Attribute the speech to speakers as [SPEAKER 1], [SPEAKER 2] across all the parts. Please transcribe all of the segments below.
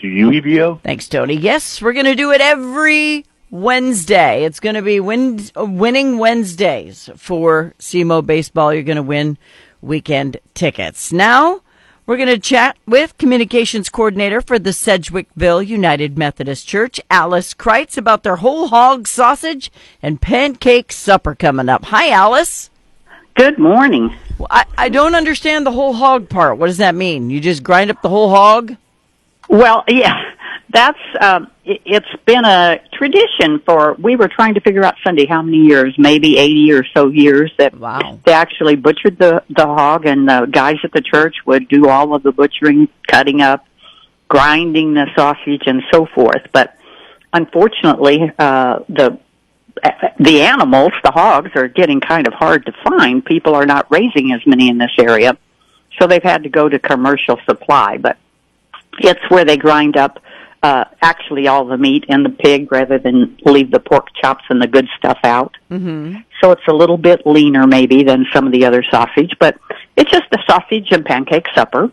[SPEAKER 1] to you, EBO.
[SPEAKER 2] Thanks, Tony. Yes, we're going to do it every Wednesday. It's going to be win- winning Wednesdays for SEMO baseball. You're going to win weekend tickets. Now, we're going to chat with communications coordinator for the Sedgewickville United Methodist Church, Alice Crites, about their whole hog sausage and pancake supper coming up. Hi, Alice.
[SPEAKER 3] Good morning.
[SPEAKER 2] Well, I, I don't understand the whole hog part. What does that mean? You just grind up the whole hog?
[SPEAKER 3] Well, yeah, that's um, it, it's been a tradition for. We were trying to figure out Sunday how many years, maybe eighty or so years that
[SPEAKER 2] Wow.
[SPEAKER 3] they actually butchered the the hog, and the guys at the church would do all of the butchering, cutting up, grinding the sausage, and so forth. But unfortunately, uh, the the animals, the hogs, are getting kind of hard to find. People are not raising as many in this area, so they've had to go to commercial supply. But it's where they grind up uh, actually all the meat in the pig rather than leave the pork chops and the good stuff out.
[SPEAKER 2] Mm-hmm.
[SPEAKER 3] So it's a little bit leaner maybe than some of the other sausage, but it's just a sausage and pancake supper.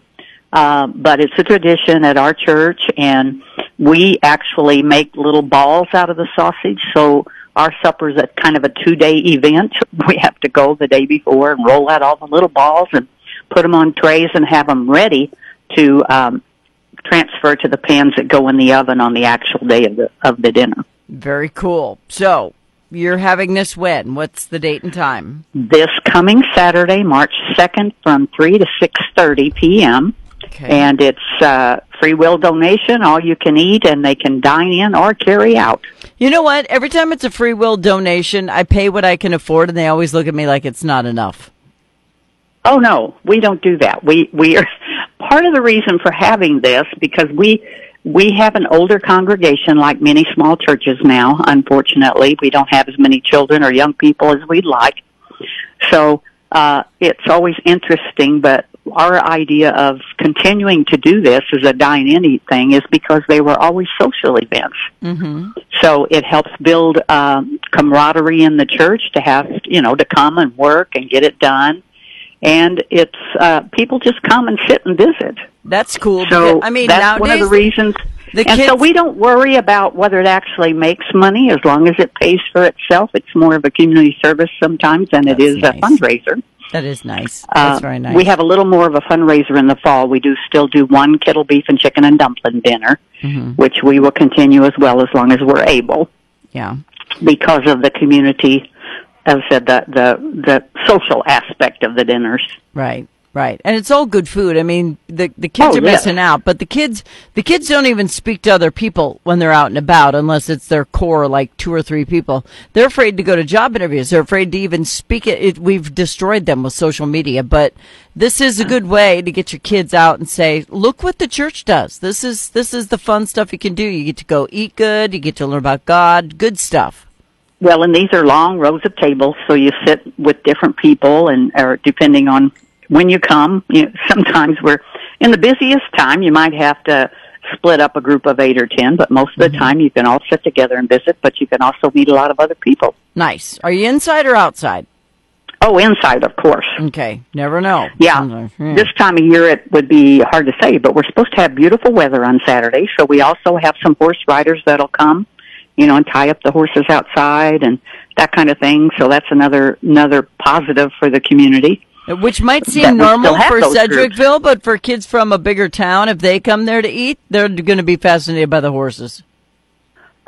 [SPEAKER 3] Uh, but it's a tradition at our church and we actually make little balls out of the sausage. So our supper's a kind of a two day event. We have to go the day before and roll out all the little balls and put them on trays and have them ready to, um, transfer to the pans that go in the oven on the actual day of the, of the dinner.
[SPEAKER 2] Very cool. So, you're having this when? What's the date and time?
[SPEAKER 3] this coming Saturday, March 2nd from 3 to 6:30 p.m.
[SPEAKER 2] Okay.
[SPEAKER 3] and it's uh free will donation, all you can eat and they can dine in or carry out.
[SPEAKER 2] you know what? Every time it's a free will donation, I pay what I can afford, and they always look at me like it's not enough.
[SPEAKER 3] Oh no, we don't do that. We we are part of the reason for having this because we we have an older congregation like many small churches now. Unfortunately, we don't have as many children or young people as we'd like. So uh, it's always interesting, but our idea of continuing to do this as a dine in eat thing is because they were always social events.
[SPEAKER 2] Mm-hmm.
[SPEAKER 3] So it helps build um, camaraderie in the church to have you know to come and work and get it done, and it's uh, people just come and sit and visit.
[SPEAKER 2] That's cool.
[SPEAKER 3] So
[SPEAKER 2] I mean,
[SPEAKER 3] that's one of the reasons.
[SPEAKER 2] the
[SPEAKER 3] and so we don't worry about whether it actually makes money as long as it pays for itself. It's more of a community service sometimes than it
[SPEAKER 2] That's
[SPEAKER 3] is
[SPEAKER 2] nice.
[SPEAKER 3] a fundraiser.
[SPEAKER 2] that is nice. That's
[SPEAKER 3] Uh,
[SPEAKER 2] very nice.
[SPEAKER 3] We have a little more of a fundraiser in the fall. We do still do one kettle beef and chicken and dumpling dinner,
[SPEAKER 2] Mhm.
[SPEAKER 3] which we will continue as well as long as we're able
[SPEAKER 2] yeah.
[SPEAKER 3] because of the community, as I said, the, the, the social aspect of the dinners.
[SPEAKER 2] Right, right, and it's all good food. I mean, the the kids
[SPEAKER 3] Oh,
[SPEAKER 2] are
[SPEAKER 3] yes.
[SPEAKER 2] missing out, but the kids the kids don't even speak to other people when they're out and about unless it's their core, like two or three people. They're afraid to go to job interviews. They're afraid to even speak it. it we've destroyed them with social media, but this is a good way to get your kids out and say, "Look what the church does. This is this is the fun stuff you can do. You get to go eat good. You get to learn about God. Good stuff."
[SPEAKER 3] Well, and these are long rows of tables, so you sit with different people, and or depending on when you come, you know, sometimes we're in the busiest time. You might have to split up a group of eight or ten, but most of the time you can all sit together and visit. But you can also meet a lot of other people.
[SPEAKER 2] Nice. Are you inside or outside?
[SPEAKER 3] Oh, inside, of course.
[SPEAKER 2] Okay. Never know.
[SPEAKER 3] Yeah.
[SPEAKER 2] Sometimes, hmm.
[SPEAKER 3] This time of year it would be hard to say, but we're supposed to have beautiful weather on Saturday, so we also have some horse riders that'll come, you know, and tie up the horses outside and that kind of thing. So that's another another positive for the community.
[SPEAKER 2] Which might seem normal for
[SPEAKER 3] Sedgewickville, groups.
[SPEAKER 2] But for kids from a bigger town, if they come there to eat, they're going to be fascinated by the horses.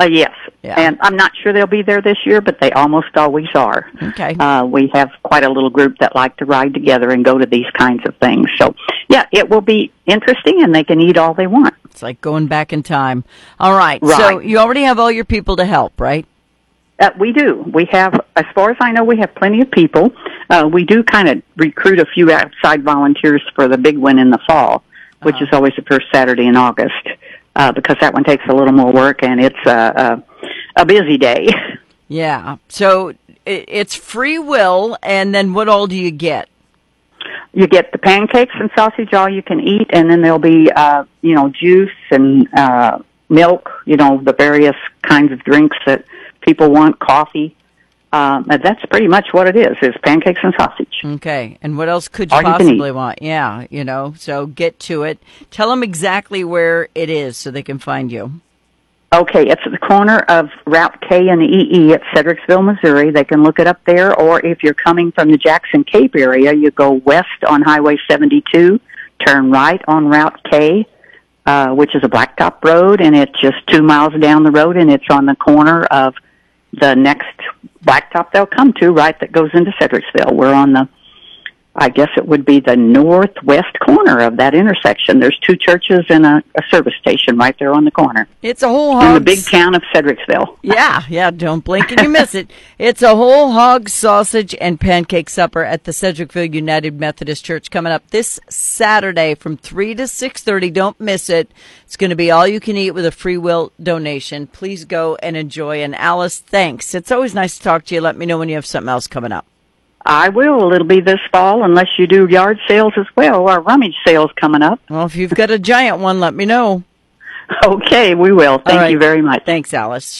[SPEAKER 3] Uh, yes,
[SPEAKER 2] Yeah.
[SPEAKER 3] and I'm not sure they'll be there this year, but they almost always are.
[SPEAKER 2] Okay.
[SPEAKER 3] Uh, we have quite a little group that like to ride together and go to these kinds of things. So, yeah, it will be interesting, and they can eat all they want.
[SPEAKER 2] It's like going back in time. All right.
[SPEAKER 3] right.
[SPEAKER 2] So you already have all your people to help, right?
[SPEAKER 3] Uh, we do. We have, as far as I know, we have plenty of people. Uh, we do kind of recruit a few outside volunteers for the big one in the fall, which
[SPEAKER 2] Uh-huh.
[SPEAKER 3] is always the first Saturday in August, uh, because that one takes a little more work and it's a, a, a busy day.
[SPEAKER 2] Yeah. So it, it's free will, and then what all do you get?
[SPEAKER 3] You get the pancakes and sausage all you can eat and then there'll be uh you know juice and uh milk you know the various kinds of drinks that people want coffee Um, and that's pretty much what it is, is pancakes and sausage.
[SPEAKER 2] Okay. And what else could you
[SPEAKER 3] All
[SPEAKER 2] possibly
[SPEAKER 3] eat.
[SPEAKER 2] want? Yeah, you know, so get to it. Tell them exactly where it is so they can find you.
[SPEAKER 3] Okay, it's at the corner of Route K and EE at Sedgewickville, Missouri. They can look it up there, or if you're coming from the Jackson Cape area, you go west on Highway 72, turn right on Route K, uh, which is a blacktop road, and it's just two miles down the road, and it's on the corner of the next blacktop they'll come to, right, that goes into Sedgewickville. We're on the I guess it would be the northwest corner of that intersection. There's two churches and a, a service station right there on the corner
[SPEAKER 2] It's a whole
[SPEAKER 3] in the
[SPEAKER 2] hog.
[SPEAKER 3] big town of Sedgewickville.
[SPEAKER 2] Yeah, yeah, don't blink and you miss it. It's a whole hog sausage and pancake supper at the Sedgewickville United Methodist Church coming up this Saturday from 3 to 6:30. Don't miss it. It's going to be all you can eat with a free will donation. Please go and enjoy. And Alice, thanks. It's always nice to talk to you. Let me know when you have something else coming up.
[SPEAKER 3] I will. It'll be this fall unless you do yard sales as well. Our rummage sales coming up.
[SPEAKER 2] Well, if you've got a giant one, let me know.
[SPEAKER 3] Okay, we will. Thank
[SPEAKER 2] right.
[SPEAKER 3] you very much.
[SPEAKER 2] Thanks, Alice.